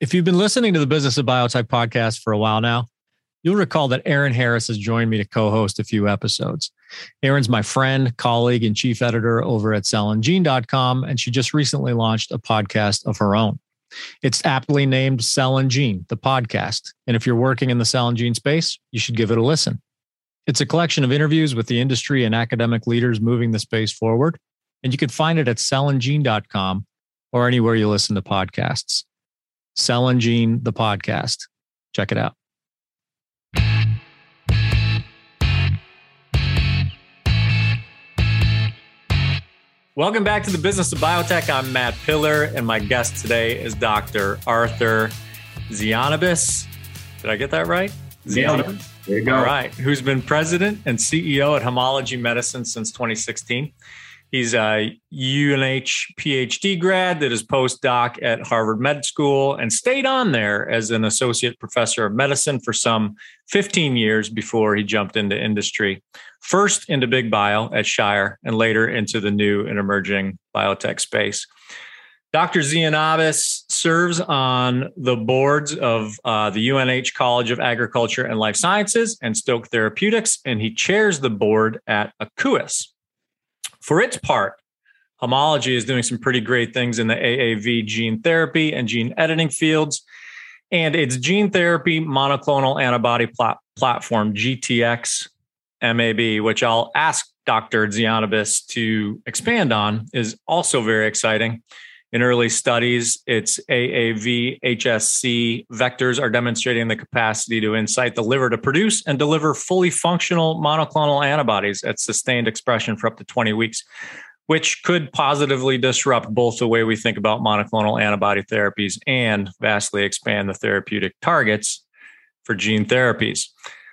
If you've been listening to the Business of Biotech podcast for a while now, you'll recall that Erin Harris has joined me to co host a few episodes. Erin's my friend, colleague, and chief editor over at cellandgene.com, and she just recently launched a podcast of her own. It's aptly named Cell and Gene, the podcast. And if you're working in the cell and gene space, you should give it a listen. It's a collection of interviews with the industry and academic leaders moving the space forward. And you can find it at cellandgene.com or anywhere you listen to podcasts. Cell and Gene, the podcast. Check it out. Welcome back to the Business of Biotech. I'm Matt Pillar, and my guest today is Dr. Arthur Tzianabos. Did I get that right? Tzianabos. There you go. All right. Who's been president and CEO at Homology Medicine since 2016. He's a UNH PhD grad, that is postdoc at Harvard Med School, and stayed on there as an associate professor of medicine for some 15 years before he jumped into industry. First into big bio at Shire, and later into the new and emerging biotech space. Dr. Tzianabos serves on the boards of uh, the UNH College of Agriculture and Life Sciences and Stoke Therapeutics, and he chairs the board at Akouos. For its part, Homology is doing some pretty great things in the AAV gene therapy and gene editing fields. And its gene therapy monoclonal antibody plat- platform, GTX MAB, which I'll ask Dr. Tzianabos to expand on, is also very exciting. In early studies, its AAV HSC vectors are demonstrating the capacity to incite the liver to produce and deliver fully functional monoclonal antibodies at sustained expression for up to 20 weeks, which could positively disrupt both the way we think about monoclonal antibody therapies and vastly expand the therapeutic targets for gene therapies.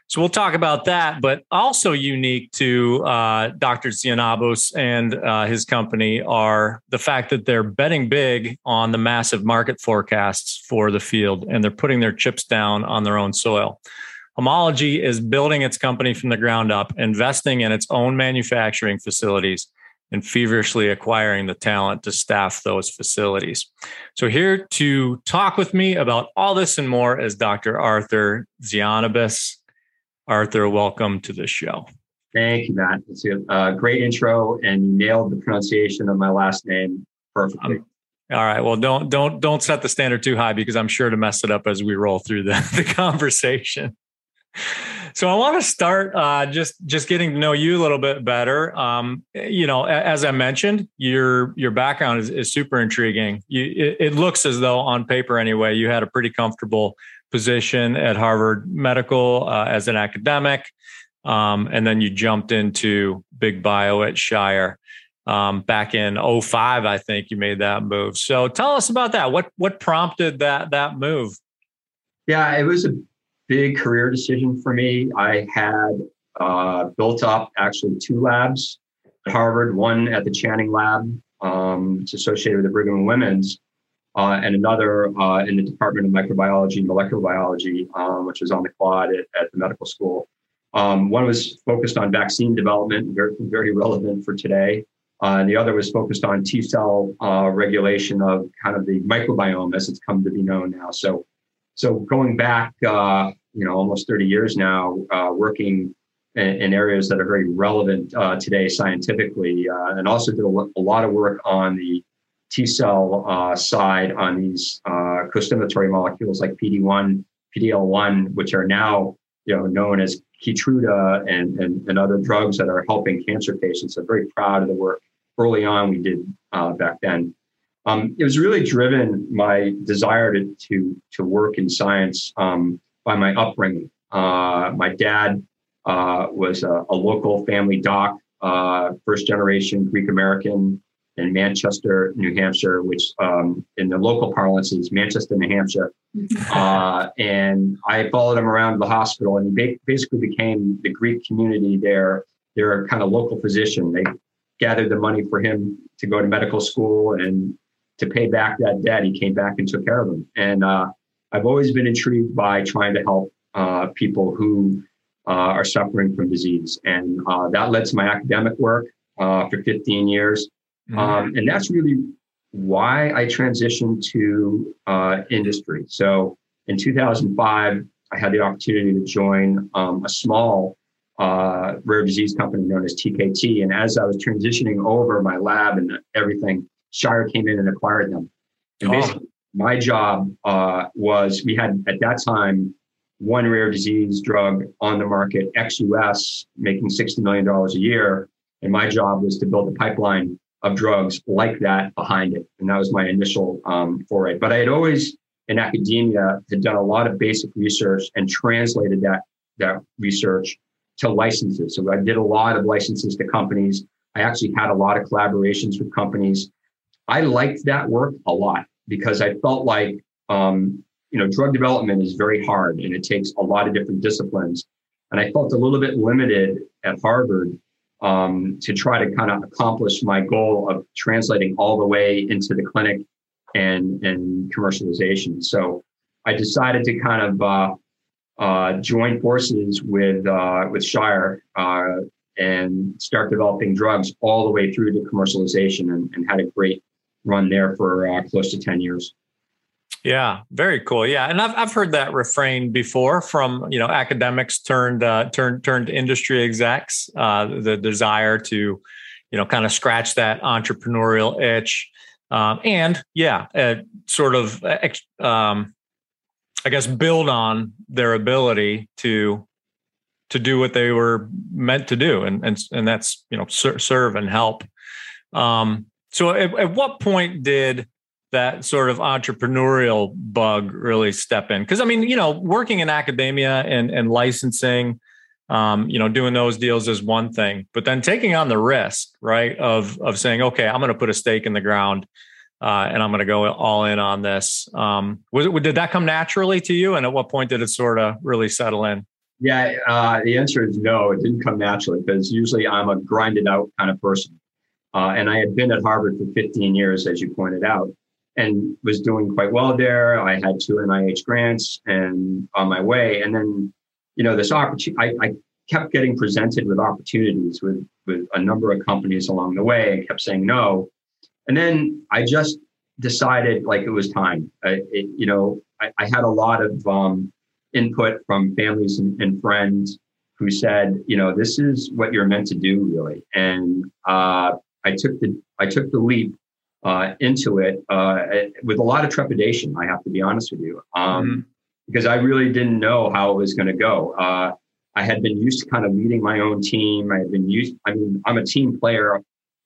So we'll talk about that, but also unique to uh, Dr. Tzianabos and uh, his company are the fact that they're betting big on the massive market forecasts for the field, and they're putting their chips down on their own soil. Homology is building its company from the ground up, investing in its own manufacturing facilities, and feverishly acquiring the talent to staff those facilities. So, here to talk with me about all this and more is Dr. Arthur Tzianabos. Arthur, welcome to the show. Thank you, Matt. It's a uh, great intro, and you nailed the pronunciation of my last name perfectly. Um, all right. Well, don't don't don't set the standard too high because I'm sure to mess it up as we roll through the, the conversation. So I want to start uh, just just getting to know you a little bit better. Um, you know, as I mentioned, your your background is, is super intriguing. You, it, it looks as though, on paper anyway, you had a pretty comfortable position at Harvard Medical uh, as an academic. Um, and then you jumped into big bio at Shire. Um, back in 05, I think you made that move. So tell us about that. What what prompted that that move? Yeah, it was a big career decision for me. I had uh, built up actually two labs at Harvard, one at the Channing Lab. Um, it's associated with the Brigham and Women's, uh, and another uh, in the Department of Microbiology and Molecular Biology, um, which was on the quad at, at the medical school. Um, one was focused on vaccine development, very, very relevant for today. Uh, and the other was focused on T cell uh, regulation of kind of the microbiome as it's come to be known now. So, so going back, uh, you know, almost 30 years now, uh, working in, in, areas that are very relevant today scientifically, and also did a, a lot of work on the T cell uh, side on these uh, costimulatory molecules like PD1, PDL1, which are now you know known as Keytruda and, and, and other drugs that are helping cancer patients. I'm very proud of the work early on we did uh, back then. Um, it was really driven my desire to to, to work in science um, by my upbringing. Uh, my dad uh, was a, a, local family doc, uh, first generation Greek American in Manchester, New Hampshire, which um, in the local parlance is Manchester, New Hampshire. Uh, and I followed him around the hospital, and he basically became the Greek community there. Their kind of local physician. They gathered the money for him to go to medical school and to pay back that debt. He came back and took care of him. And uh, I've always been intrigued by trying to help uh, people who uh, are suffering from disease, and uh, that led to my academic work uh, for 15 years. Um, mm-hmm. Um, and that's really why I transitioned to uh, industry. So in 2005, I had the opportunity to join um, a small uh, rare disease company known as TKT. And as I was transitioning over my lab and everything, Shire came in and acquired them. And oh. basically, my job uh, was we had at that time one rare disease drug on the market, ex-US, making $60 million a year. And my job was to build a pipeline of drugs like that behind it. And that was my initial um, foray. But I had always, in academia, had done a lot of basic research and translated that, that research to licenses. So I did a lot of licenses to companies. I actually had a lot of collaborations with companies. I liked that work a lot because I felt like um, you know, drug development is very hard and it takes a lot of different disciplines. And I felt a little bit limited at Harvard um, to try to kind of accomplish my goal of translating all the way into the clinic and and commercialization. So I decided to kind of uh, uh, join forces with uh, with Shire uh, and start developing drugs all the way through to commercialization, and, and had a great run there for uh, close to ten years. Yeah, very cool. Yeah, and I've I've heard that refrain before from you know academics turned uh, turned turned industry execs. Uh, the desire to you know kind of scratch that entrepreneurial itch, um, and yeah, uh, sort of um, I guess build on their ability to to do what they were meant to do, and and and that's you know ser- serve and help. Um, so at, at what point did that sort of entrepreneurial bug really step in? Because I mean, you know, working in academia and, and licensing, um, you know, doing those deals is one thing, but then taking on the risk, right, of of saying, okay, I'm going to put a stake in the ground, uh, and I'm going to go all in on this. Um, was it, did that come naturally to you, and at what point did it sort of really settle in? Yeah, uh, the answer is no. It didn't come naturally because usually I'm a grinded out kind of person, uh, and I had been at Harvard for 15 years, as you pointed out and was doing quite well there. I had two NIH grants and on my way. And then, you know, this opportunity, I, I kept getting presented with opportunities with, with a number of companies along the way and kept saying no. And then I just decided like it was time. I, it, you know, I, I, had a lot of um, input from families and, and, friends who said, you know, this is what you're meant to do, really. And uh, I took the I took the leap uh, into it uh, with a lot of trepidation. I have to be honest with you, um, mm-hmm. because I really didn't know how it was going to go. Uh, I had been used to kind of leading my own team. I had been used. I mean, I'm a team player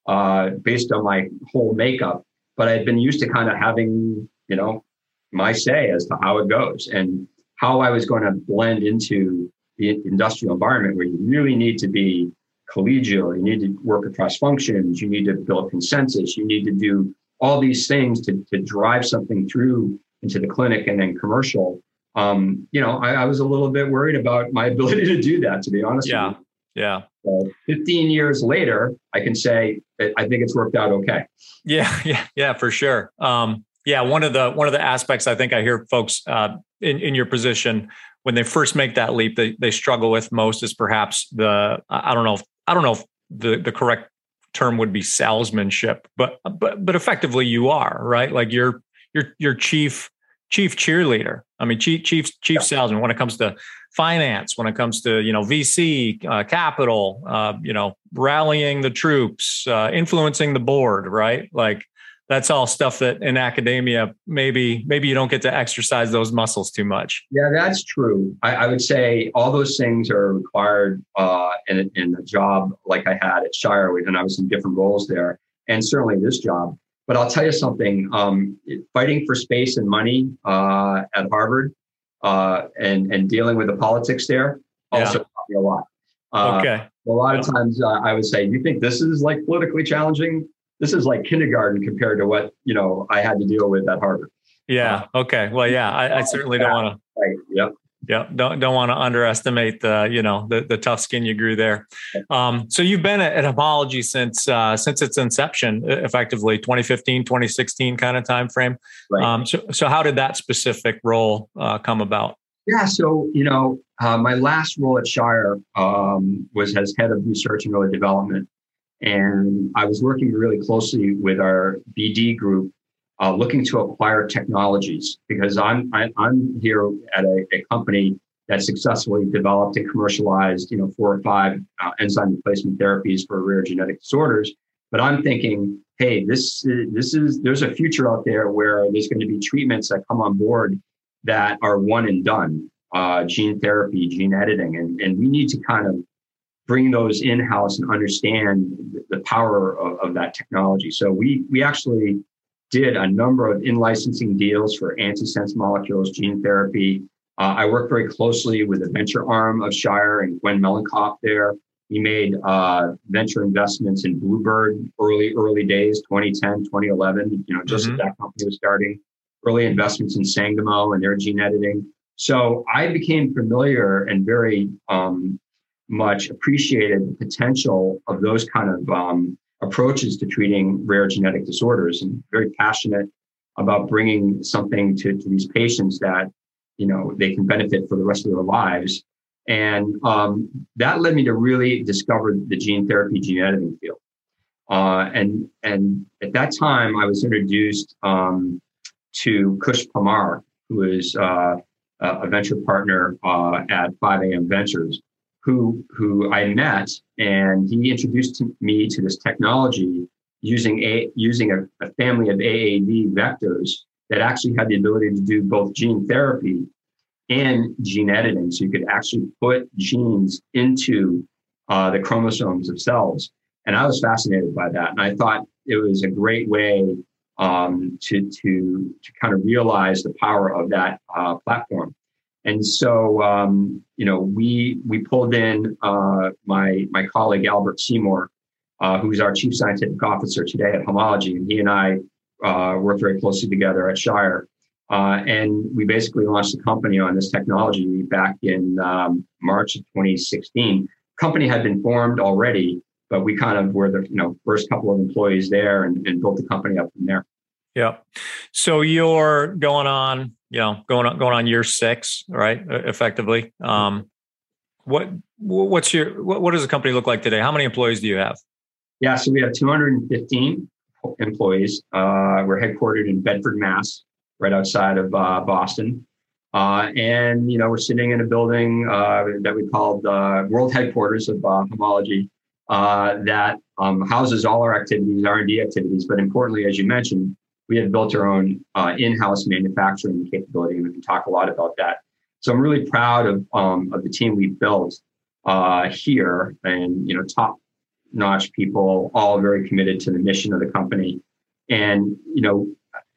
uh, based on my whole makeup, but I had been used to kind of having, you know, my say as to how it goes and how I was going to blend into the industrial environment where you really need to be collegial. You need to work across functions. You need to build consensus. You need to do all these things to, to drive something through into the clinic and then commercial. Um, you know, I, I, was a little bit worried about my ability to do that, to be honest. Yeah. Yeah. So 15 years later, I can say I think it's worked out okay. Yeah. Yeah. Yeah, for sure. Um, yeah. One of the, one of the aspects I think I hear folks uh, in, in your position when they first make that leap, they, they struggle with most is perhaps the, I don't know if I don't know if the the correct term would be salesmanship, but but but effectively you are right. Like you're you're you're chief chief cheerleader. I mean chief chief chief yeah. salesman when it comes to finance, when it comes to you know VC uh, capital, uh, you know rallying the troops, uh, influencing the board, right? Like that's all stuff that in academia maybe maybe you don't get to exercise those muscles too much. Yeah that's true. I, I would say all those things are required uh, in, in a job like i had at shire and i was in different roles there and certainly this job. But i'll tell you something um, fighting for space and money uh, at harvard uh, and and dealing with the politics there also yeah. taught me a lot. Uh, okay. a lot of times uh, i would say you think this is like politically challenging this is like kindergarten compared to what you know I had to deal with at Harvard. Yeah. Uh, okay. Well, yeah, I, I certainly don't want to. Right. Yep. Yeah, don't don't want to underestimate the you know the the tough skin you grew there. Um, so you've been at, at Homology since uh, since its inception, effectively 2015, 2016 kind of time frame. Right. Um, so so how did that specific role uh, come about? Yeah, so you know, uh, my last role at Shire um, was as head of research and early development, And I was working really closely with our BD group, uh, looking to acquire technologies because I'm I, am i am here at a, a, company that successfully developed and commercialized, you know, four or five uh, enzyme replacement therapies for rare genetic disorders. But I'm thinking, hey, this this is there's a future out there where there's going to be treatments that come on board that are one and done, uh, gene therapy, gene editing, and and we need to kind of bring those in house and understand the power of, of that technology. So we we actually did a number of in licensing deals for antisense molecules, gene therapy. Uh, I worked very closely with the venture arm of Shire and Gwen Melincoff there. We made uh, venture investments in Bluebird early, early days, 2010, 2011, you know, just mm-hmm. as that company was starting. Early investments in Sangamo and their gene editing. So I became familiar and very um, much appreciated the potential of those kind of um, approaches to treating rare genetic disorders and very passionate about bringing something to, to these patients that you know they can benefit for the rest of their lives. And um, that led me to really discover the gene therapy gene editing field. Uh, and and at that time i was introduced um, to kush Parmar who is uh, a venture partner uh, at 5am ventures who who I met, and he introduced me to this technology using a using a, a, family of AAV vectors that actually had the ability to do both gene therapy and gene editing. So you could actually put genes into uh, the chromosomes of cells, and I was fascinated by that, and I thought it was a great way um, to to to kind of realize the power of that uh, platform. And so, um, you know, we we pulled in uh, my my colleague Albert Seymour, uh, who's our chief scientific officer today at Homology, and he and I uh, work very closely together at Shire. Uh, and we basically launched the company on this technology back in um, March of 2016. Company had been formed already, but we kind of were the you know first couple of employees there and, and built the company up from there. Yeah. So you're going on you know, going on going on year six, right? Effectively. Um, what what's your what, what does the company look like today? How many employees do you have? Yeah, so we have 215 employees. Uh, we're headquartered in Bedford, Mass, right outside of uh, Boston. Uh, and you know, we're sitting in a building uh, that we call the world headquarters of uh, homology uh, that um, houses all our activities, R&D activities. But importantly, as you mentioned, we have built our own uh, in-house manufacturing capability, and we can talk a lot about that. So I'm really proud of um, of the team we've built uh, here, and you know, top-notch people, all very committed to the mission of the company. And you know,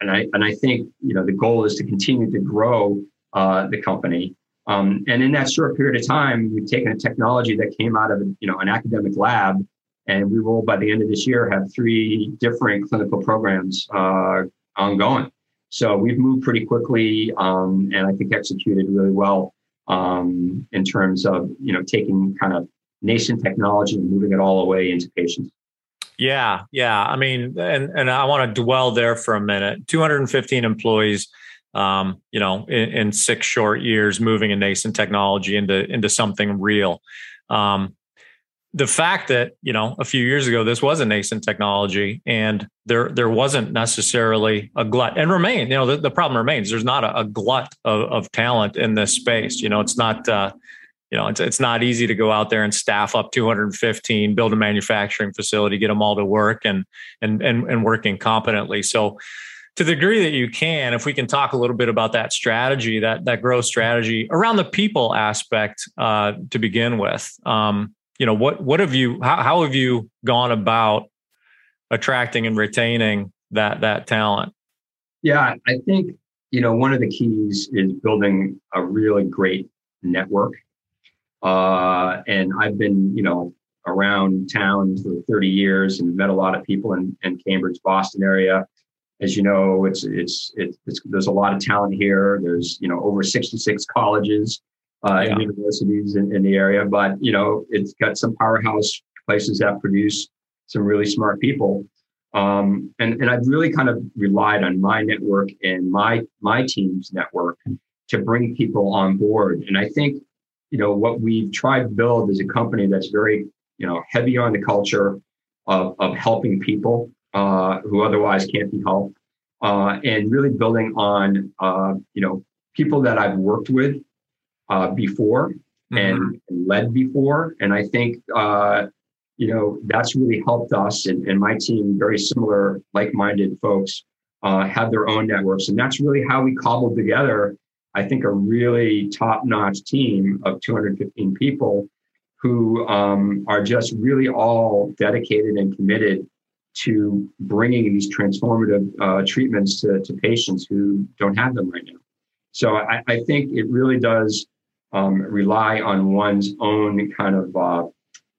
and I and I think you know the goal is to continue to grow uh, the company. Um, and in that short period of time, we've taken a technology that came out of you know an academic lab and we will, by the end of this year, have three different clinical programs uh, ongoing. So we've moved pretty quickly um, and I think executed really well um, in terms of, you know, taking kind of nascent technology and moving it all away into patients. Yeah, yeah. I mean, and and I want to dwell there for a minute. 215 employees, um, you know, in, in, six short years, moving a nascent technology into into something real. Um, the fact that you know a few years ago this was a nascent technology and there there wasn't necessarily a glut and remain you know the, the problem remains. There's not a, a glut of, of, talent in this space. You know it's not uh, you know it's, it's not easy to go out there and staff up 215 build a manufacturing facility get them all to work and and and, and working competently so to the degree that you can if we can talk a little bit about that strategy that that growth strategy around the people aspect uh, to begin with um, you know what what have you how, how have you gone about attracting and retaining that that talent? Yeah i think you know one of the keys is building a really great network. Uh, and i've been you know around town for 30 years and met a lot of people in, in cambridge boston area. As you know it's, it's it's it's there's a lot of talent here. There's you know over 66 colleges uh, yeah. universities in, in the area. But you know, it's got some powerhouse places that produce some really smart people. Um, and and I've really kind of relied on my network and my my team's network to bring people on board. And I think you know what we've tried to build is a company that's very you know heavy on the culture. of, of helping people uh, who otherwise can't be helped, uh, and really building on uh, you know people that I've worked with uh, before mm-hmm. and, and, led before, and I think uh, you know that's really helped us and, and my team, very similar, like-minded folks, uh, have their own networks, and that's really how we cobbled together. I think a really top-notch team of 215 people who um, are just really all dedicated and committed to bringing these transformative uh, treatments to, to patients who don't have them right now. So I, I think it really does um, rely on one's own kind of uh,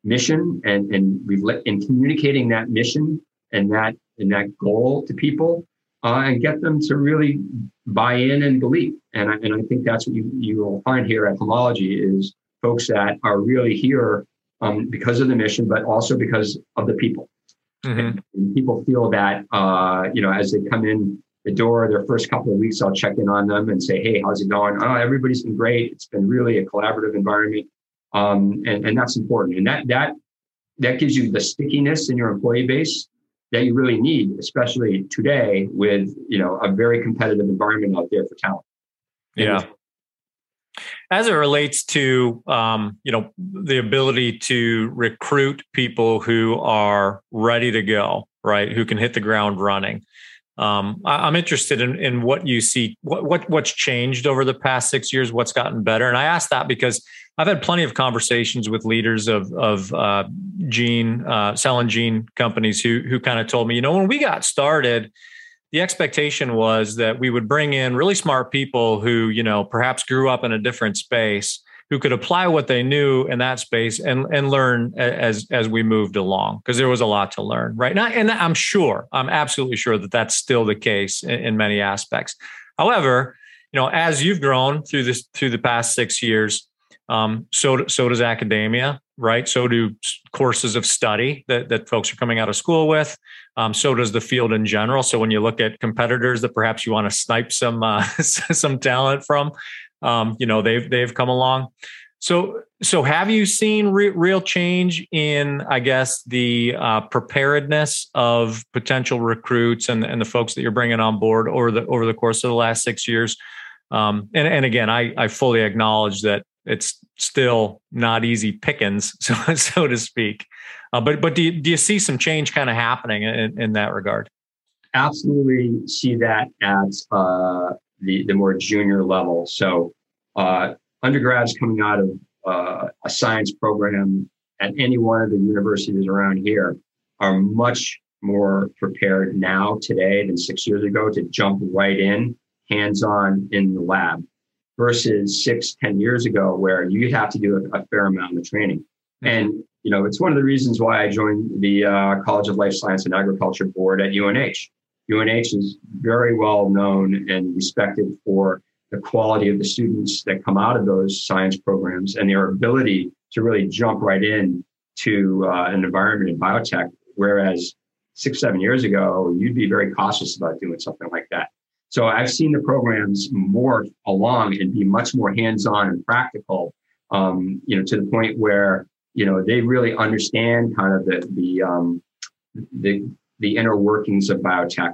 mission and and in communicating that mission and that and that goal to people uh, and get them to really buy in and believe. And I, and I think that's what you, you will find here at Homology is folks that are really here um, because of the mission, but also because of the people. Mm-hmm. And people feel that, uh, you know, as they come in the door, their first couple of weeks, I'll check in on them and say, Hey, how's it going? Oh, everybody's been great. It's been really a collaborative environment. Um, and, and that's important. And that, that, that gives you the stickiness in your employee base that you really need, especially today with, you know, a very competitive environment out there for talent. Yeah. As it relates to, um, you know, the ability to recruit people who are ready to go, right, who can hit the ground running. Um, I, am interested in, in what you see, what, what what's changed over the past six years, what's gotten better, and I ask that because I've had plenty of conversations with leaders of of uh, gene uh, cell and gene companies who who kind of told me, you know, when we got started, the expectation was that we would bring in really smart people who, you know, perhaps grew up in a different space who could apply what they knew in that space and and learn as as we moved along because there was a lot to learn right? Now and i'm sure i'm absolutely sure that that's still the case in, in, many aspects. However you know as you've grown through this through the past six years um, so so does academia right? So do courses of study that, that folks are coming out of school with. Um, so does the field in general. So when you look at competitors that perhaps you want to snipe some uh, some talent from um, you know they've they've come along. So so have you seen re- real change in I guess the uh, preparedness of potential recruits and and the folks that you're bringing on board over the over the course of the last six years? Um, and and again, I I fully acknowledge that it's still not easy pickings, so so to speak. Uh, but but do you, do you see some change kind of happening in, in that regard? Absolutely, see that at uh, the, the more junior level. So uh, undergrads coming out of uh, a science program at any one of the universities around here are much more prepared now today than six years ago to jump right in hands on in the lab versus six, ten years ago where you'd have to do a, a fair amount of training. Mm-hmm. And, you know, it's one of the reasons why I joined the uh, College of Life Science and Agriculture board at UNH. UNH is very well known and respected for the quality of the students that come out of those science programs and their ability to really jump right in to uh, an environment in biotech. Whereas six, seven years ago, you'd be very cautious about doing something like that. So I've seen the programs morph along and be much more hands-on and practical, um, you know, to the point where, you know, they really understand kind of the, the, um, the, the inner workings of biotech.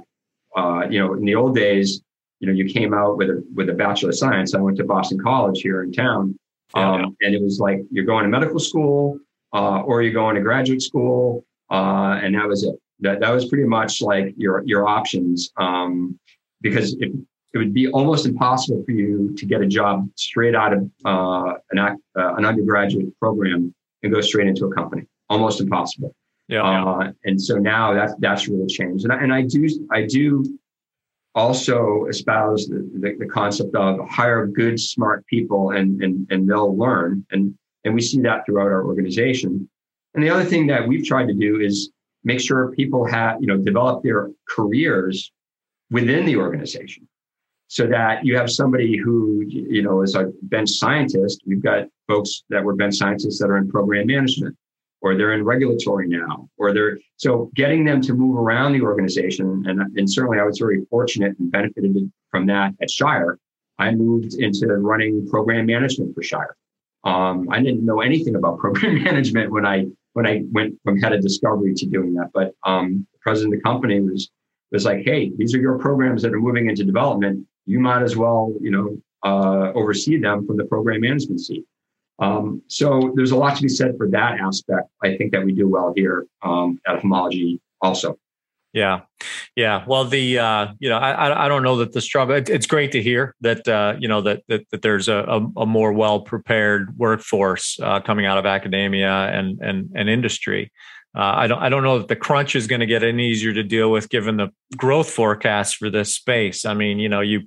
Uh, you know, in the old days, you know, you came out with a with a bachelor of science. I went to Boston College here in town, um, yeah. and it was like you're going to medical school uh, or you're going to graduate school, uh, and that was it. That that was pretty much like your your options, um, because it, it would be almost impossible for you to get a job straight out of uh, an uh, an undergraduate program and go straight into a company. Almost impossible. Yeah. Uh, and so now that's that's really changed. And I, and I do I do also espouse the, the, the, concept of hire good, smart people and, and, and they'll learn. And, and we see that throughout our organization. And the other thing that we've tried to do is make sure people have, you know, develop their careers within the organization so that you have somebody who, you know, is a bench scientist. We've got folks that were bench scientists that are in program management or they're in regulatory now, or they're so getting them to move around the organization. And, and certainly I was very fortunate and benefited from that at Shire. I moved into running program management for Shire. Um, I didn't know anything about program management when I when I went from head of discovery to doing that. But um, the president of the company was was like, hey, these are your programs that are moving into development. You might as well, you know, uh, oversee them from the program management seat. Um, so there's a lot to be said for that aspect. I think that we do well here um, at Homology also. Yeah, yeah. Well, the uh, you know, I I don't know that the struggle. It, it's great to hear that uh, you know that that, that there's a, a, a more well prepared workforce uh, coming out of academia and and and industry. Uh, I don't I don't know that the crunch is going to get any easier to deal with given the growth forecast for this space. I mean, you know, you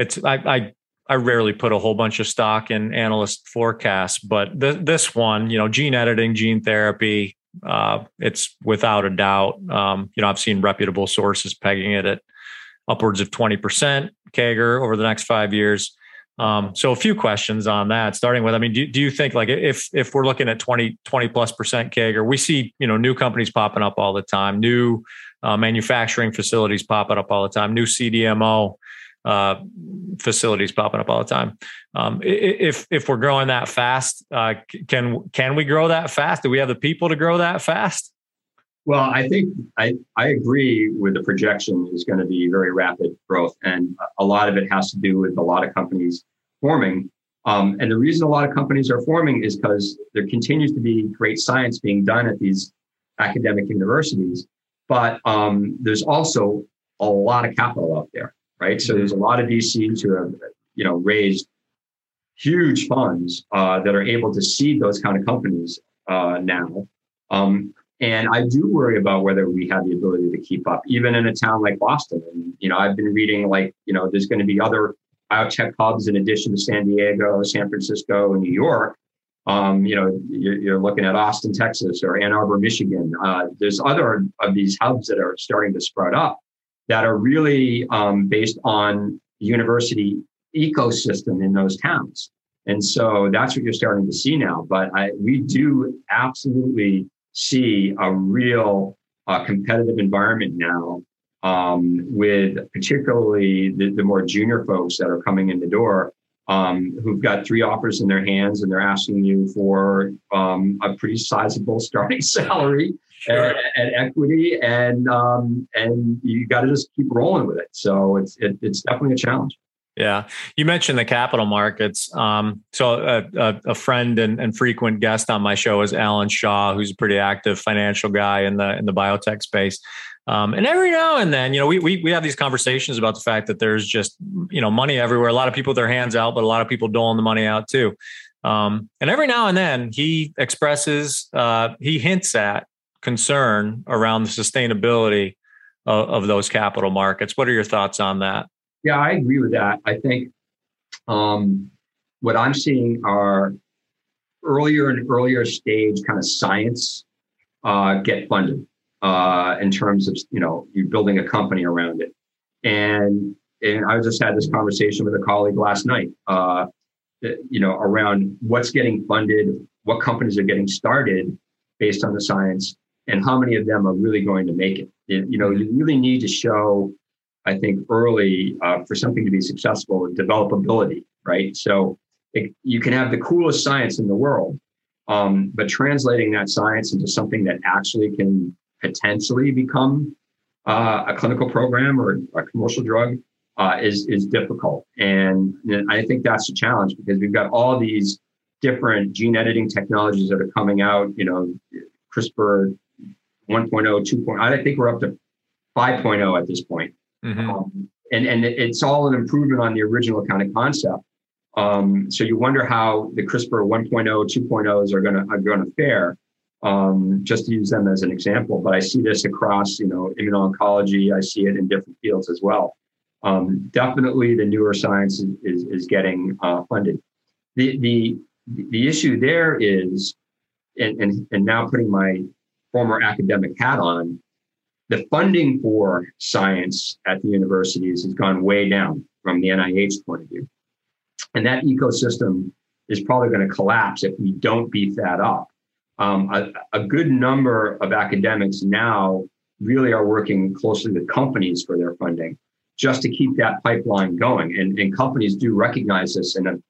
it's I I I rarely put a whole bunch of stock in analyst forecasts, but th- this one, you know, gene editing, gene therapy, uh, it's without a doubt. Um, you know, I've seen reputable sources pegging it at upwards of 20% CAGR over the next five years. Um, so a few questions on that, starting with, I mean, do, do you think like if, if we're looking at 20, 20 plus percent CAGR, we see, you know, new companies popping up all the time, new uh, manufacturing facilities popping up all the time, new CDMO uh, facilities popping up all the time. Um, if if we're growing that fast, uh, can can we grow that fast? Do we have the people to grow that fast? Well, I think I, I agree with the projection is going to be very rapid growth, and a lot of it has to do with a lot of companies forming. Um, and the reason a lot of companies are forming is because there continues to be great science being done at these academic universities, but um, there's also a lot of capital out there right? So there's a lot of VCs who have, you know, raised huge funds uh, that are able to seed those kind of companies uh, now. Um, and I do worry about whether we have the ability to keep up, even in a town like Boston. And you know, I've been reading like, you know, there's going to be other biotech hubs in addition to San Diego, San Francisco, and New York. Um, you know, you're, you're, looking at Austin, Texas, or Ann Arbor, Michigan. Uh, there's other of these hubs that are starting to spread up that are really um, based on university ecosystem in those towns. And so that's what you're starting to see now. But I, we do absolutely see a real uh, competitive environment now um, with particularly the, the, more junior folks that are coming in the door um, who've got three offers in their hands and they're asking you for um, a pretty sizable starting salary sure. and, and, equity, and um, and you got to just keep rolling with it. So it's it, it's definitely a challenge. Yeah, you mentioned the capital markets. Um, so a, a, a, friend and, and, frequent guest on my show is Alan Shaw, who's a pretty active financial guy in the in the biotech space. Um, and every now and then, you know, we, we we have these conversations about the fact that there's just you know money everywhere. A lot of people with their hands out, but a lot of people doling the money out too. Um, and every now and then, he expresses, uh, he hints at concern around the sustainability of, of, those capital markets. What are your thoughts on that? Yeah, I agree with that. I think um, what I'm seeing are earlier and earlier stage kind of science uh, get funded uh, in terms of you know you building a company around it. And and I just had this conversation with a colleague last night. Uh, you know around what's getting funded, what companies are getting started based on the science, and how many of them are really going to make it. You know, you really need to show, I think, early uh, for something to be successful, developability, right? So it, you can have the coolest science in the world, um, but translating that science into something that actually can potentially become uh, a clinical program or a commercial drug uh, is is difficult. And, and I think that's a challenge because we've got all these different gene editing technologies that are coming out. You know, CRISPR 1.0, 2.0. I think we're up to 5.0 at this point. Mm-hmm. Um, and, and it's all an improvement on the original kind of concept. Um, so you wonder how the CRISPR 1.0, 2.0s are going to are going to fare. Um, just to use them as an example, but I see this across, you know, immuno-oncology. I see it in different fields as well. Um, definitely, the newer science is is, getting uh, funded. The the the issue there is, and, and and now putting my former academic hat on, the funding for science at the universities has gone way down from the NIH point of view. And that ecosystem is probably going to collapse if we don't beef that up. Um, a, a, good number of academics now really are working closely with companies for their funding just to keep that pipeline going. And, and companies do recognize this and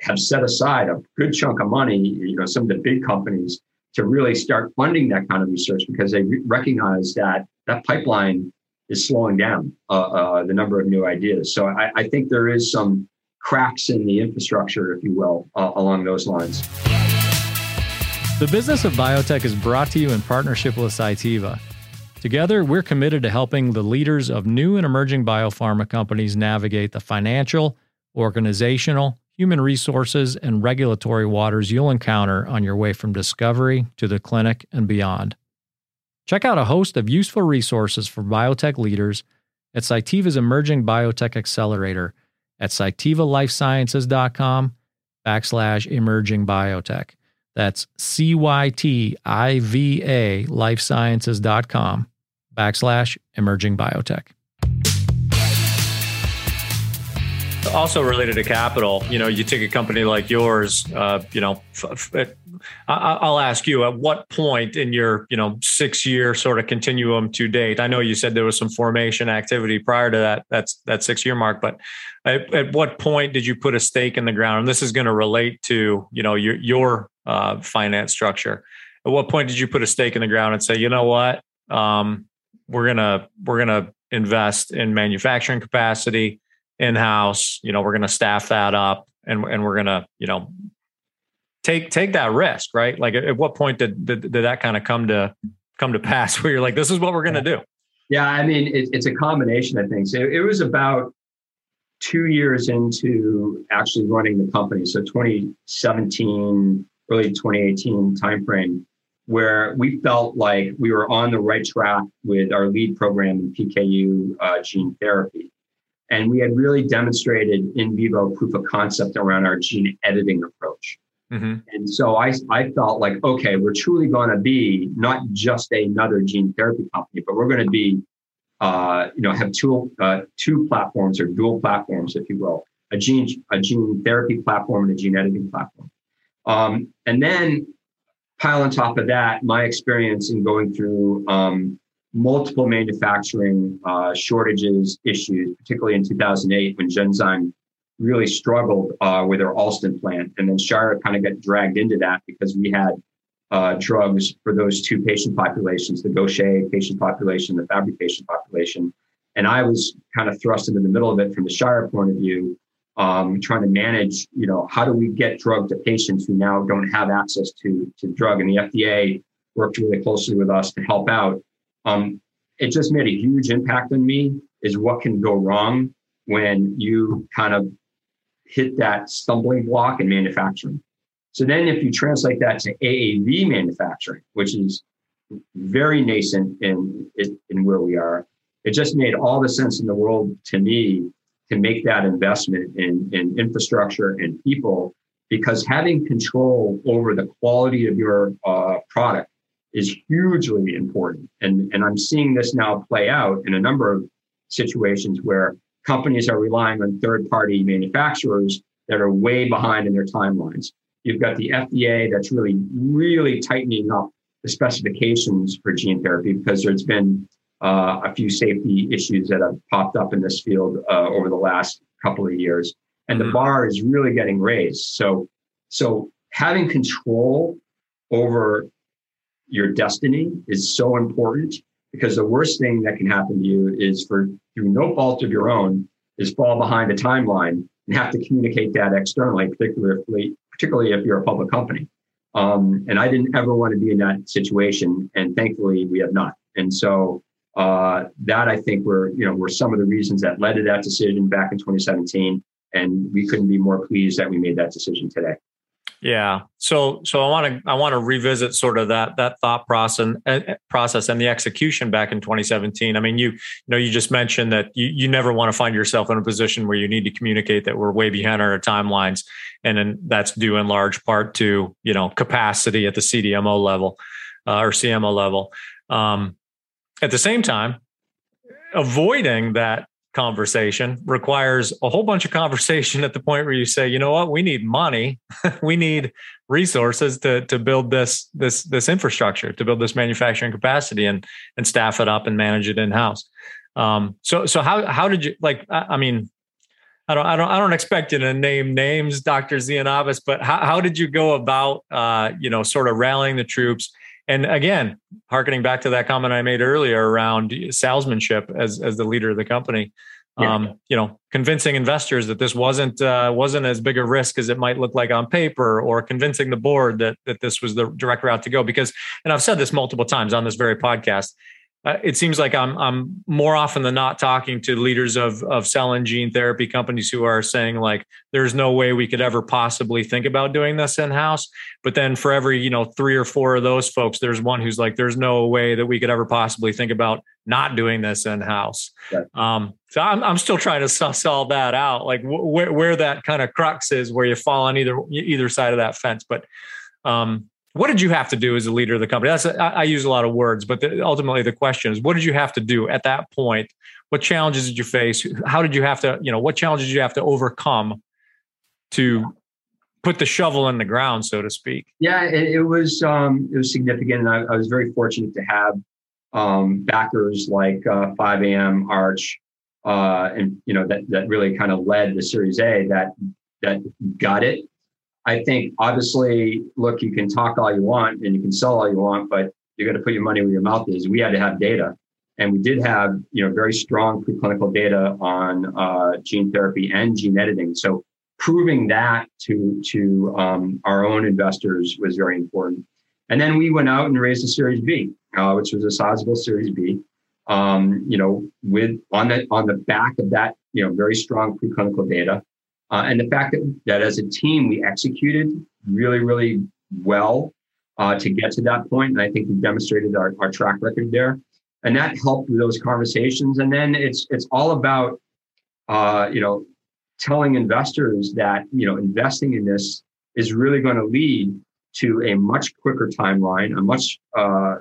have, set aside a good chunk of money. You know, some of the big companies to really start funding that kind of research because they re- recognize that that pipeline is slowing down uh, uh, the number of new ideas. So I, I, think there is some cracks in the infrastructure, if you will, uh, along those lines. The business of biotech is brought to you in partnership with Cytiva. Together, we're committed to helping the leaders of new and emerging biopharma companies navigate the financial, organizational, human resources, and regulatory waters you'll encounter on your way from discovery to the clinic and beyond. Check out a host of useful resources for biotech leaders at Cytiva's Emerging Biotech Accelerator at cytivalifesciences.com backslash emerging biotech. That's C-Y-T-I-V-A lifesciences.com backslash emerging biotech. also related to capital, you know, you take a company like yours, uh, you know, I'll ask you at what point in your, you know, six year sort of continuum to date, I know you said there was some formation activity prior to that, that's that six year mark, but at, at what point did you put a stake in the ground? And this is going to relate to, you know, your, your uh, finance structure. At what point did you put a stake in the ground and say, you know what, um, we're to, we're to invest in manufacturing capacity, in house. You know, we're to staff that up, and and we're to you know take take that risk, right? Like, at, what point did, did did that kind of come to come to pass where you're like, this is what we're to do? Yeah, I mean, it, it's a combination of things. It was about two years into actually running the company, so 2017, early 2018 timeframe, where we felt like we were on the right track with our lead program in PKU uh, gene therapy. And we had really demonstrated in vivo proof of concept around our gene editing approach. Mm-hmm. And so I, I felt like, okay, we're truly going to be not just another gene therapy company, but we're going to be, uh, you know, have two, uh, two platforms or dual platforms, if you will, a gene, a gene therapy platform and a gene editing platform. Um, and then pile on top of that, my experience in going through um, multiple manufacturing uh, shortages issues, particularly in 2008 when Genzyme really struggled uh, with their Allston plant. And then Shire kind of got dragged into that because we had uh, drugs for those two patient populations, the Gaucher patient population, the Fabry patient population. And I was kind of thrust into the middle of it from the Shire point of view, um, trying to manage, you know, how do we get drug to patients who now don't have access to, to drug? And the FDA worked really closely with us to help out um, it just made a huge impact on me is what can go wrong when you kind of hit that stumbling block in manufacturing. So then if you translate that to AAV manufacturing, which is very nascent in, in where we are, it just made all the sense in the world to me to make that investment in, in infrastructure and people because having control over the quality of your uh, product is hugely important. And, and I'm seeing this now play out in a number of situations where companies are relying on third party manufacturers that are way behind in their timelines. You've got the FDA that's really, really tightening up the specifications for gene therapy because there's been uh, a few safety issues that have popped up in this field uh, over the last couple of years. And the mm-hmm. bar is really getting raised. So, so having control over your destiny is so important because the worst thing that can happen to you is for through no fault of your own is fall behind a timeline and have to communicate that externally, particularly particularly if you're a public company. Um, and I didn't ever want to be in that situation, and thankfully we have not. And so uh, that I think were you know were some of the reasons that led to that decision back in 2017, and we couldn't be more pleased that we made that decision today. Yeah. So so I want to I want to revisit sort of that that thought process and process and the execution back in 2017. I mean, you you know you just mentioned that you you never want to find yourself in a position where you need to communicate that we're way behind our timelines, and then that's due in large part to you know capacity at the CDMO level uh, or CMO level. Um, at the same time, avoiding that conversation requires a whole bunch of conversation at the point where you say, you know what, we need money, we need resources to to build this this this infrastructure, to build this manufacturing capacity, and and staff it up and manage it in house. Um, so so how how did you like? I mean, I don't, I don't, I don't expect you to name names, Dr. Tzianabos, but how, how did you go about, uh, you know, sort of rallying the troops? And again, harkening back to that comment I made earlier around salesmanship as, as the leader of the company, yeah. um, you know, convincing investors that this wasn't uh, wasn't as big a risk as it might look like on paper, or convincing the board that that this was the direct route to go. Because, and I've said this multiple times on this very podcast, uh, it seems like I'm I'm more often than not talking to leaders of of cell and gene therapy companies who are saying like there's no way we could ever possibly think about doing this in house. But then for every you know three or four of those folks, there's one who's like there's no way that we could ever possibly think about not doing this in house. Right. Um, so I'm I'm still trying to suss all that out, like wh- where that kind of crux is, where you fall on either either side of that fence. But um, what did you have to do as a leader of the company? That's I, use a lot of words, but the, ultimately the question is, what did you have to do at that point? What challenges did you face? How did you have to, you know, what challenges did you have to overcome to put the shovel in the ground, so to speak? Yeah, it, it was um, it was significant, and I, I was very fortunate to have um, backers like uh, 5 a.m. Arch, uh, and you know that that really kind of led the Series A that that got it I think obviously, look, you can talk all you want and you can sell all you want, but you got to put your money where your mouth is. We had to have data, and we did have you know very strong preclinical data on uh, gene therapy and gene editing. So proving that to to um, our own investors was very important. And then we went out and raised a Series B, uh, which was a sizable Series B. Um, you know, with on the on the back of that, you know, very strong preclinical data. Uh, and the fact that, that as a team, we executed really, really well uh, to get to that point. And I think we've demonstrated our, our track record there. And that helped with those conversations. And then it's it's all about uh, you know telling investors that you know investing in this is really going to lead to a much quicker timeline, a much uh,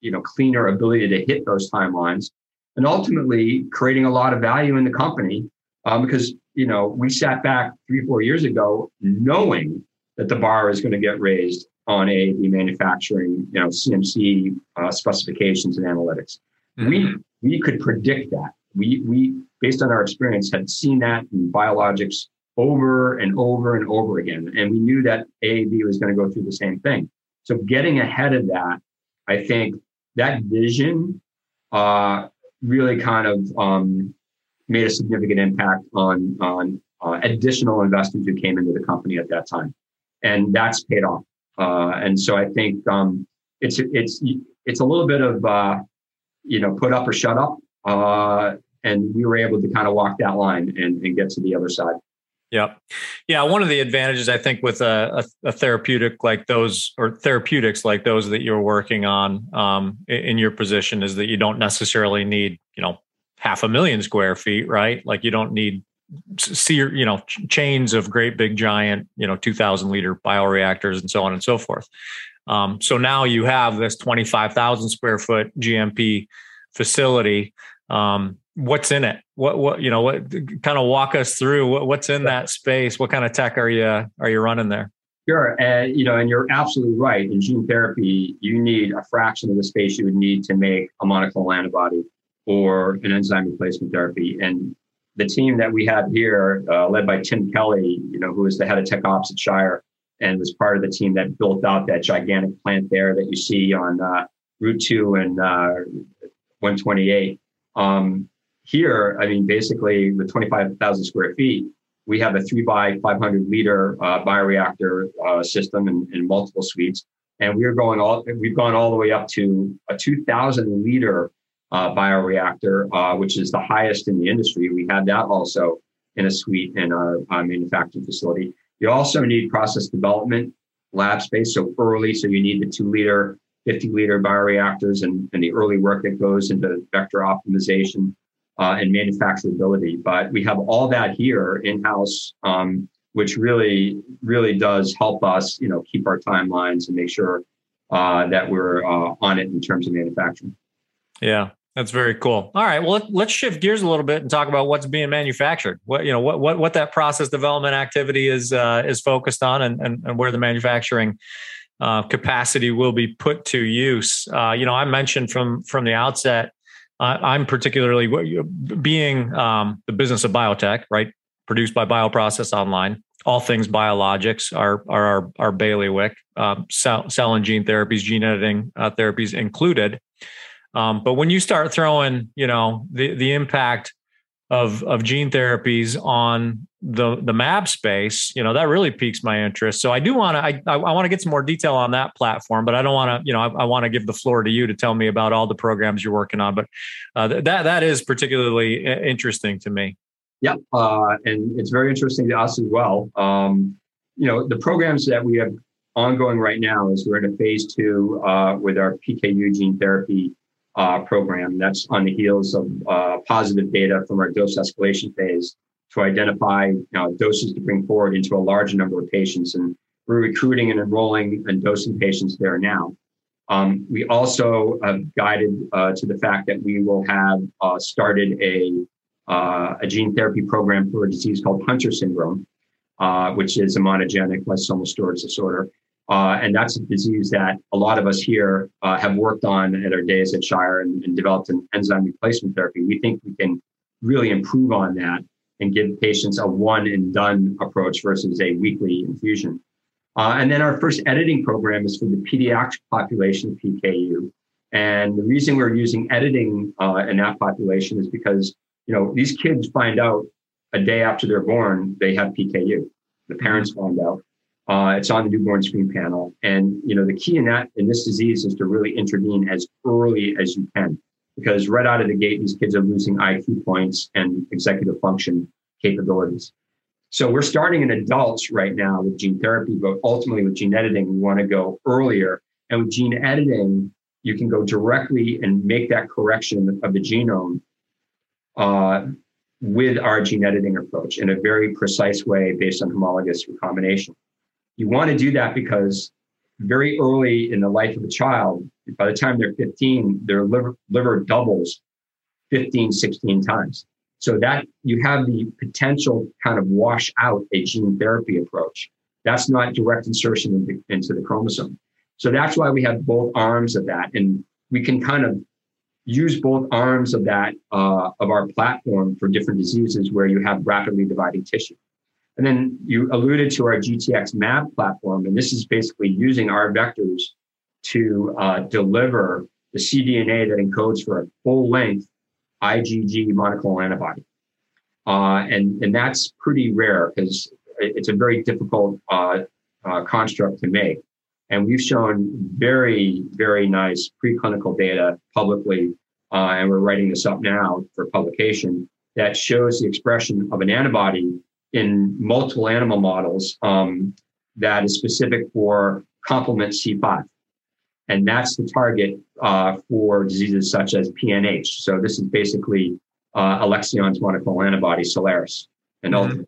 you know cleaner ability to hit those timelines, and ultimately creating a lot of value in the company um, because you know, we sat back three, four years ago knowing that the bar is going to get raised on AAV manufacturing, you know, CMC uh, specifications and analytics. Mm-hmm. We we could predict that. We we based on our experience had seen that in biologics over and over and over again, and we knew that AAV was going to go through the same thing. So getting ahead of that, I think that vision uh, really kind of um, made a significant impact on on uh, additional investors who came into the company at that time, and that's paid off. Uh, and so I think um, it's it's it's a little bit of uh, you know put up or shut up, uh, and we were able to kind of walk that line and, and get to the other side. Yeah. Yeah. One of the advantages I think with a, a, a, therapeutic like those or therapeutics like those that you're working on um, in, in your position is that you don't necessarily need, you know, half a million square feet, right? Like you don't need see you know chains of great big giant you know 2000 liter bioreactors and so on and so forth. Um, so now you have this 25000 square foot gmp facility. Um, what's in it? What what you know what kind of walk us through what, what's in that space? What kind of tech are you are you running there? Sure, and you know, and you're absolutely right. In gene therapy, you need a fraction of the space you would need to make a monoclonal antibody or an enzyme replacement therapy. And the team that we have here, uh, led by Tim Kelly, you know, who is the head of tech ops at Shire and was part of the team that built out that gigantic plant there that you see on uh, Route 2 and uh, 128. Um, here, I mean, basically with 25,000 square feet, we have a three by 500 liter uh, bioreactor uh, system in, in multiple suites. And we're going all, we've gone all the way up to a 2000 liter uh, bioreactor, uh, which is the highest in the industry. We have that also in a suite in our uh, manufacturing facility. You also need process development lab space, so early. So you need the two liter, 50 liter bioreactors and, and the early work that goes into vector optimization uh, and manufacturability. But we have all that here in house, um, which really, really does help us, you know, keep our timelines and make sure uh, that we're uh, on it in terms of manufacturing. Yeah, that's very cool. All right, well let's shift gears a little bit and talk about what's being manufactured. What you know, what what what that process development activity is uh, is focused on, and, and and where the manufacturing uh, capacity will be put to use. Uh, you know, I mentioned from from the outset, I'm particularly being um, the business of biotech, right? produced by Bioprocess Online. All things biologics are are our, our bailiwick. Um, cell, cell and gene therapies, gene editing uh, therapies included. Um, but when you start throwing, you know, the the impact of of gene therapies on the the mab space you know that really piques my interest. So i do want to i i, want to get some more detail on that platform but i don't want to you know i, I want to give the floor to you to tell me about all the programs you're working on but uh, that that is particularly interesting to me. Yeah uh, and it's very interesting to us as well. Um, you know the programs that we have ongoing right now is we're in a phase two uh, with our pku gene therapy uh, program that's on the heels of uh, positive data from our dose escalation phase to identify you know, doses to bring forward into a larger number of patients. And we're recruiting and enrolling and dosing patients there now. Um, we also have guided uh, to the fact that we will have uh, started a, uh, a gene therapy program for a disease called Hunter syndrome, uh, which is a monogenic lysosomal storage disorder. Uh, and that's a disease that a lot of us here uh, have worked on at our days at Shire and, and developed an enzyme replacement therapy. We think we can really improve on that and give patients a one and done approach versus a weekly infusion. Uh, and then our first editing program is for the pediatric population of PKU. And the reason we're using editing uh, in that population is because, you know, these kids find out a day after they're born, they have PKU. The parents find out. Uh, it's on the newborn screen panel. And, you know, the key in that, in this disease is to really intervene as early as you can because right out of the gate, these kids are losing IQ points and executive function capabilities. So we're starting in adults right now with gene therapy, but ultimately with gene editing, we want to go earlier. And with gene editing, you can go directly and make that correction of the genome uh, with our gene editing approach in a very precise way based on homologous recombination. You want to do that because very early in the life of a child, by the time they're 15, their liver, liver doubles 15, 16 times. So that you have the potential kind of wash out a gene therapy approach. That's not direct insertion into, into the chromosome. So that's why we have both arms of that. And we can kind of use both arms of that, uh, of our platform for different diseases where you have rapidly dividing tissue. And then you alluded to our GTX MAB platform, and this is basically using our vectors to uh, deliver the cDNA that encodes for a full length IgG monoclonal antibody. Uh, and, and that's pretty rare because it's a very difficult uh, uh, construct to make. And we've shown very, very nice preclinical data publicly, uh, and we're writing this up now for publication that shows the expression of an antibody in multiple animal models um, that is specific for complement C5. And that's the target uh, for diseases such as PNH. So this is basically uh, Alexion's monoclonal antibody, Soliris, and mm-hmm.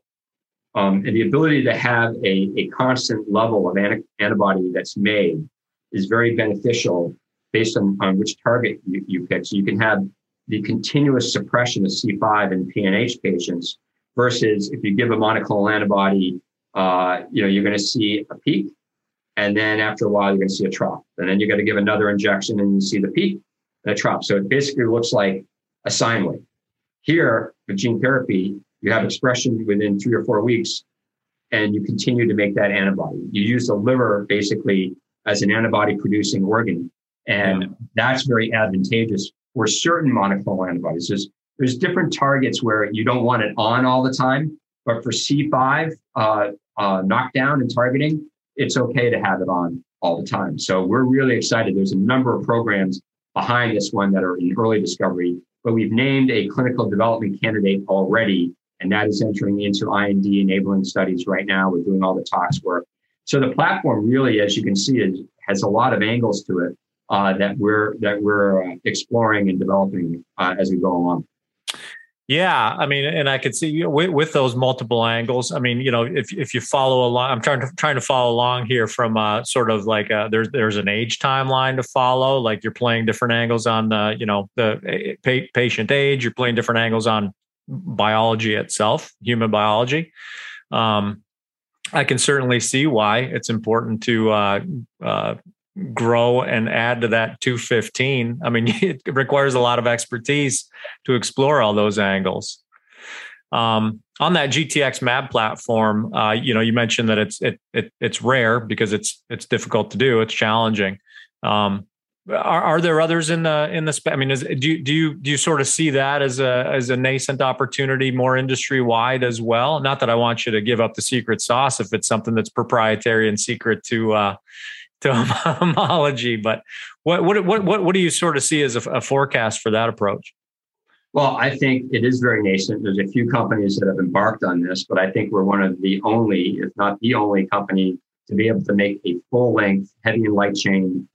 Um, and the ability to have a, a constant level of an- antibody that's made is very beneficial based on, on which target you, you pick. So you can have the continuous suppression of C5 in PNH patients versus if you give a monoclonal antibody, uh, you know, you're going to see a peak. And then after a while, you're going to see a trough. And then you got to give another injection and you see the peak and a trough. So it basically looks like a sine wave. Here with gene therapy, you have expression within three or four weeks and you continue to make that antibody. You use the liver basically as an antibody producing organ. And yeah. that's very advantageous for certain monoclonal antibodies. There's there's different targets where you don't want it on all the time, but for C5 uh, uh, knockdown and targeting, it's okay to have it on all the time. So we're really excited. There's a number of programs behind this one that are in early discovery, but we've named a clinical development candidate already, and that is entering into IND enabling studies right now. We're doing all the tox work. So the platform really, as you can see, is, has a lot of angles to it uh, that we're that we're uh, exploring and developing uh, as we go along. Yeah, I mean, and I could see with, with, those multiple angles. I mean, you know, if if you follow along, I'm trying to trying to follow along here from uh, sort of like a, uh, there's there's an age timeline to follow. Like you're playing different angles on the you know the eh, pa- patient age. You're playing different angles on biology itself, human biology. Um, I can certainly see why it's important to uh, uh, grow and add to that 215 i mean it requires a lot of expertise to explore all those angles Um, on that GTX Mab platform, uh, you know, you mentioned that it's it, it it's rare because it's it's difficult to do. It's challenging. Um, are, are there others in the in the? I mean, is, do you do you do you sort of see that as a as a nascent opportunity, more industry wide as well? Not that I want you to give up the secret sauce if it's something that's proprietary and secret to uh, to homology, but what what what what do you sort of see as a, a forecast for that approach? Well, I think it is very nascent. There's a few companies that have embarked on this, but I think we're one of the only, if not the only company to be able to make a full length heavy and light chain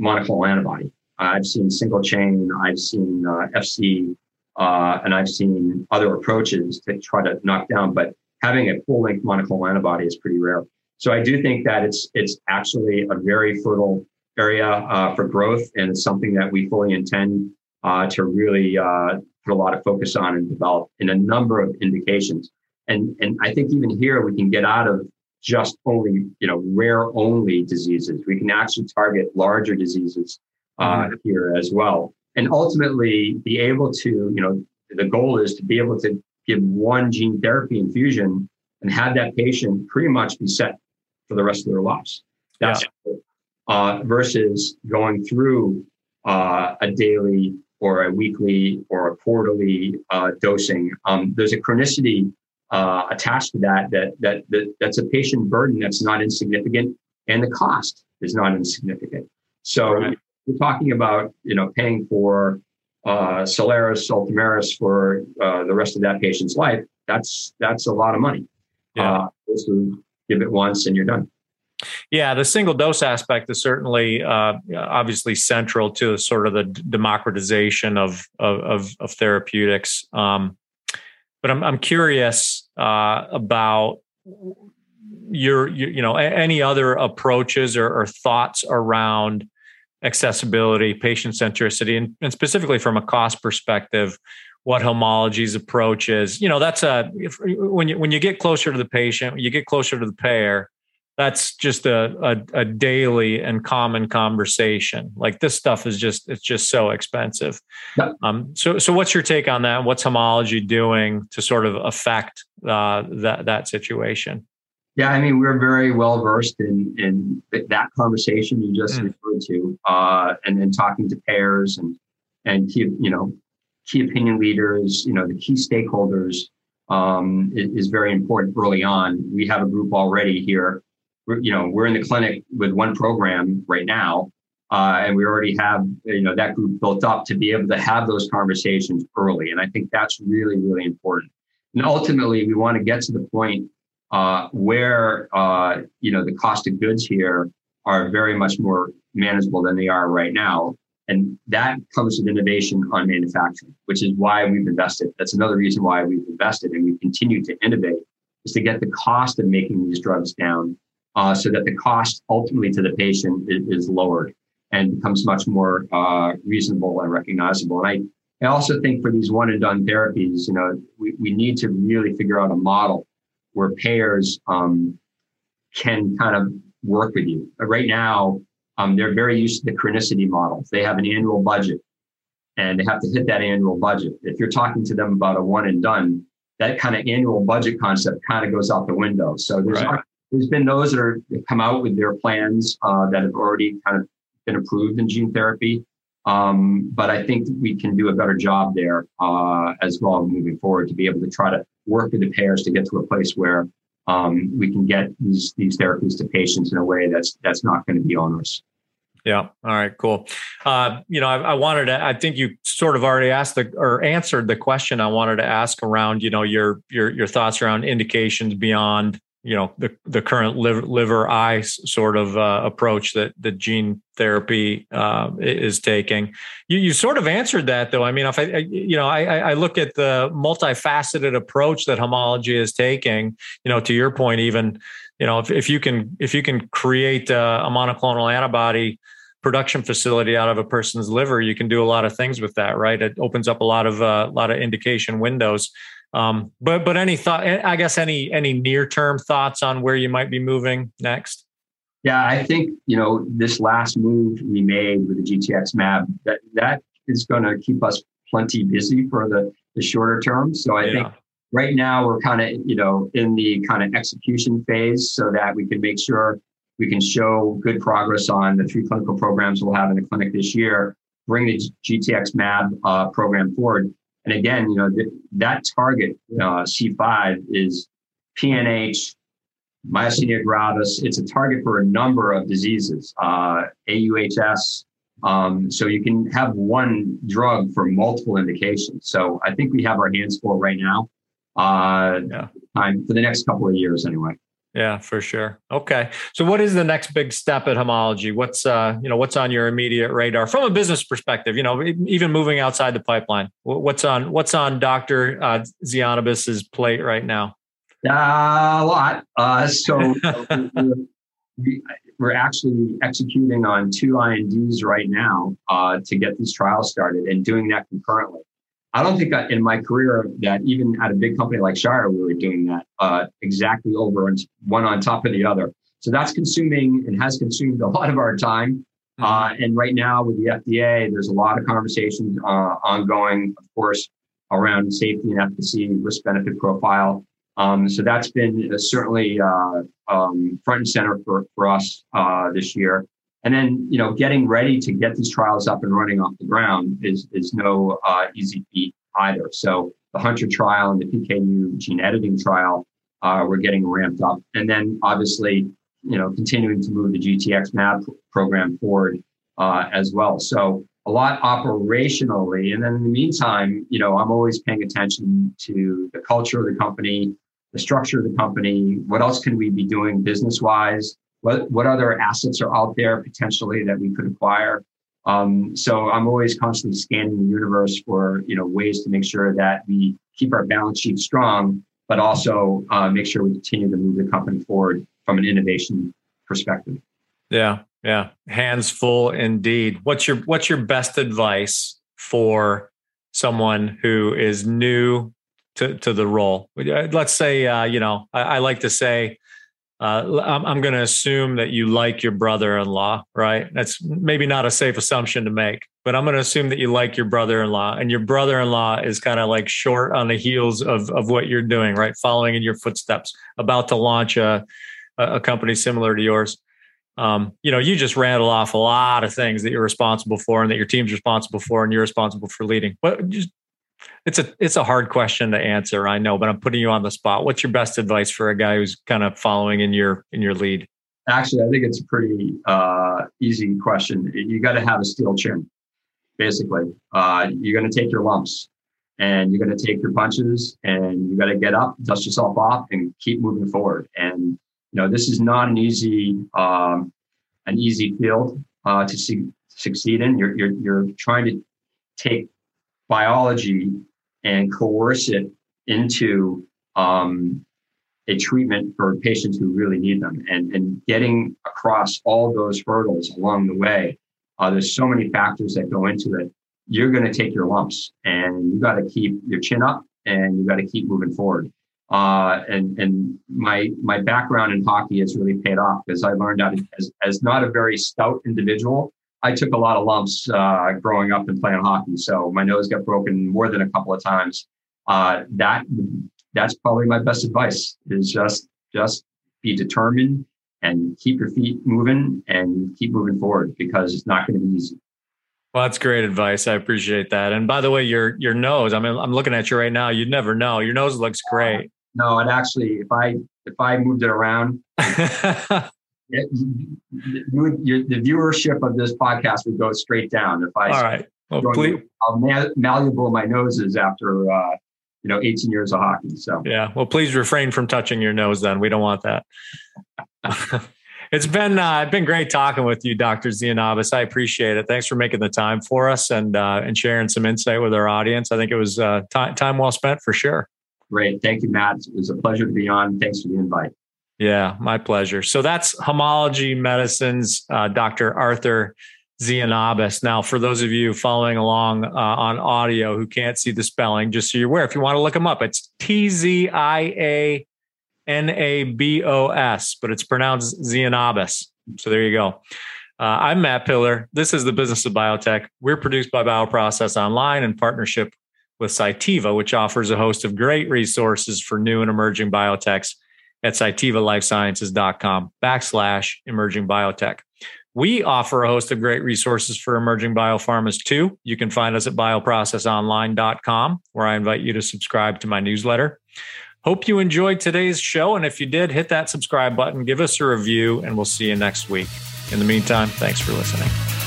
monoclonal antibody. I've seen single chain, I've seen uh, FC, uh, and I've seen other approaches to try to knock down, but having a full length monoclonal antibody is pretty rare. So I do think that it's it's actually a very fertile area uh, for growth, and it's something that we fully intend uh, to really uh, put a lot of focus on and develop in a number of indications. And and I think even here we can get out of just only you know rare only diseases. We can actually target larger diseases uh, mm-hmm. here as well, and ultimately be able to you know the goal is to be able to give one gene therapy infusion and have that patient pretty much be set for the rest of their lives. That's yeah. uh, versus going through uh, a daily or a weekly or a quarterly uh, dosing. Um, there's a chronicity uh, attached to that, that, that that that's a patient burden that's not insignificant, and the cost is not insignificant. So right. we're talking about you know paying for uh, Soliris, Ultomiris for uh, the rest of that patient's life. That's that's a lot of money. Yeah. Uh, give it once and you're done. Yeah, the single dose aspect is certainly uh, obviously central to sort of the democratization of of, of therapeutics. Um, but I'm I'm curious uh, about your, your, you know any other approaches or, or thoughts around accessibility, patient centricity, and, and, specifically from a cost perspective, what homology's approach is. You know, that's a if, when you when you get closer to the patient, you get closer to the payer that's just a, a, a, daily and common conversation. Like this stuff is just it's just so expensive. Yeah. Um, so so what's your take on that? What's homology doing to sort of affect uh, that that situation? Yeah, I mean we're very well versed in in that conversation you just mm. referred to, uh, and then talking to payers and and you know key opinion leaders, you know the key stakeholders um, is, very important early on. We have a group already here we're, you know, we're in the clinic with one program right now, uh, and we already have, you know, that group built up to be able to have those conversations early. And I think that's really, really important. And ultimately, we want to get to the point uh, where, uh, you know, the cost of goods here are very much more manageable than they are right now. And that comes with innovation on manufacturing, which is why we've invested. That's another reason why we've invested and we continue to innovate is to get the cost of making these drugs down uh, so that the cost ultimately to the patient is, is lowered and becomes much more uh, reasonable and recognizable. And I, I also think for these one and done therapies, you know, we, we need to really figure out a model where payers um, can kind of work with you. Right now, um, they're very used to the chronicity models. They have an annual budget and they have to hit that annual budget. If you're talking to them about a one and done, that kind of annual budget concept kind of goes out the window. So there's right there's been those that are come out with their plans uh, that have already kind of been approved in gene therapy. Um, but I think we can do a better job there uh, as well moving forward to be able to try to work with the payers to get to a place where um, we can get these these therapies to patients in a way that's that's not going to be onerous. Yeah. All right. Cool. Uh, you know, I, I, wanted to. I think you sort of already asked the or answered the question I wanted to ask around. You know, your your your thoughts around indications beyond you know the the current liver, liver eye sort of uh, approach that the gene therapy uh, is taking. You you sort of answered that though. I mean, if I, you know I, I look at the multifaceted approach that homology is taking. You know, to your point, even you know if, if you can if you can create a, a monoclonal antibody production facility out of a person's liver, you can do a lot of things with that, right? It opens up a lot of a uh, lot of indication windows. Um, but but any thought? I guess any any near term thoughts on where you might be moving next? Yeah, I think you know this last move we made with the GTX Mab that that is going to keep us plenty busy for the the shorter term. So I yeah. think right now we're kind of you know in the kind of execution phase so that we can make sure we can show good progress on the three clinical programs we'll have in the clinic this year bring the gtx mab uh, program forward and again you know th- that target uh, c5 is pnh myasthenia gravis it's a target for a number of diseases uh, auhs um, so you can have one drug for multiple indications so i think we have our hands full right now uh, yeah. time for the next couple of years anyway. Yeah, for sure. Okay. So what is the next big step at homology? What's uh, you know, what's on your immediate radar from a business perspective, you know, even moving outside the pipeline? What's on what's on Dr. Uh, plate right now? Uh, a lot. Uh, so we, we're actually executing on two INDs right now uh, to get these trials started and doing that concurrently. I don't think in my career that even at a big company like Shire, we were doing that uh, exactly over and one on top of the other. So that's consuming and has consumed a lot of our time. Mm-hmm. Uh, and right now with the FDA, there's a lot of conversations uh, ongoing, of course, around safety and efficacy, risk benefit profile. Um, so that's been uh, certainly uh, um, front and center for, for us uh, this year. And then, you know, getting ready to get these trials up and running off the ground is is no uh, easy feat either. So the Hunter trial and the PKU gene editing trial, uh, we're getting ramped up, and then obviously, you know, continuing to move the GTX MAP program forward uh, as well. So a lot operationally, and then in the meantime, you know, I'm always paying attention to the culture of the company, the structure of the company. What else can we be doing business wise? What what other assets are out there potentially that we could acquire. Um, so I'm always constantly scanning the universe for you know ways to make sure that we keep our balance sheet strong, but also uh, make sure we continue to move the company forward from an innovation perspective. Yeah, yeah, hands full indeed. What's your what's your best advice for someone who is new to to the role? Let's say uh, you know I, I like to say uh, I'm, I'm going to assume that you like your brother-in-law, right? That's maybe not a safe assumption to make, but I'm going to assume that you like your brother-in-law, and your brother-in-law is kind of like short on the heels of of what you're doing, right? Following in your footsteps, about to launch a a company similar to yours. Um, you know, you just rattle off a lot of things that you're responsible for, and that your team's responsible for, and you're responsible for leading. What just it's a it's a hard question to answer, I know, but I'm putting you on the spot. What's your best advice for a guy who's kind of following in your in your lead? Actually, I think it's a pretty uh, easy question. You got to have a steel chin, basically. Uh, you're going to take your lumps, and you're going to take your punches, and you got to get up, dust yourself off, and keep moving forward. And you know, this is not an easy um, an easy field uh, to see, succeed in. You're, you're you're trying to take biology and coerce it into um, a treatment for patients who really need them and, and getting across all those hurdles along the way. Uh, there's so many factors that go into it. You're going to take your lumps and you got to keep your chin up and you got to keep moving forward. Uh, and and my my background in hockey has really paid off because I learned that as, as not a very stout individual, I took a lot of lumps uh, growing up and playing hockey, so my nose got broken more than a couple of times. Uh, that that's probably my best advice: is just just be determined and keep your feet moving and keep moving forward because it's not going to be easy. Well, that's great advice. I appreciate that. And by the way, your your nose, I mean, I'm looking at you right now. You'd never know. Your nose looks great. Uh, no, it actually, if I if I moved it around, the viewership of this podcast would go straight down if I. All right. Well, please. How malleable my nose is after uh, you know 18 years of hockey. So yeah. Well, please refrain from touching your nose. Then we don't want that. it's been uh, been great talking with you, Dr. Xianobis. I appreciate it. Thanks for making the time for us and uh, and sharing some insight with our audience. I think it was uh, t- time well spent for sure. Great. Thank you, Matt. It was a pleasure to be on. Thanks for the invite. Yeah, my pleasure. So that's Homology Medicine's uh, Dr. Arthur Xianobis. Now, for those of you following along uh, on audio who can't see the spelling, just so you're aware, if you want to look him up, it's T Z I A N A B O S, but it's pronounced Xianobis. So there you go. Uh, I'm Matt Pillar. This is the Business of Biotech. We're produced by Bioprocess Online in partnership with Cytiva, which offers a host of great resources for new and emerging biotechs at cytivalifesciences.com backslash emerging biotech. We offer a host of great resources for emerging biopharmas too. You can find us at bioprocessonline.com, where I invite you to subscribe to my newsletter. Hope you enjoyed today's show. And if you did, hit that subscribe button, give us a review, and we'll see you next week. In the meantime, thanks for listening.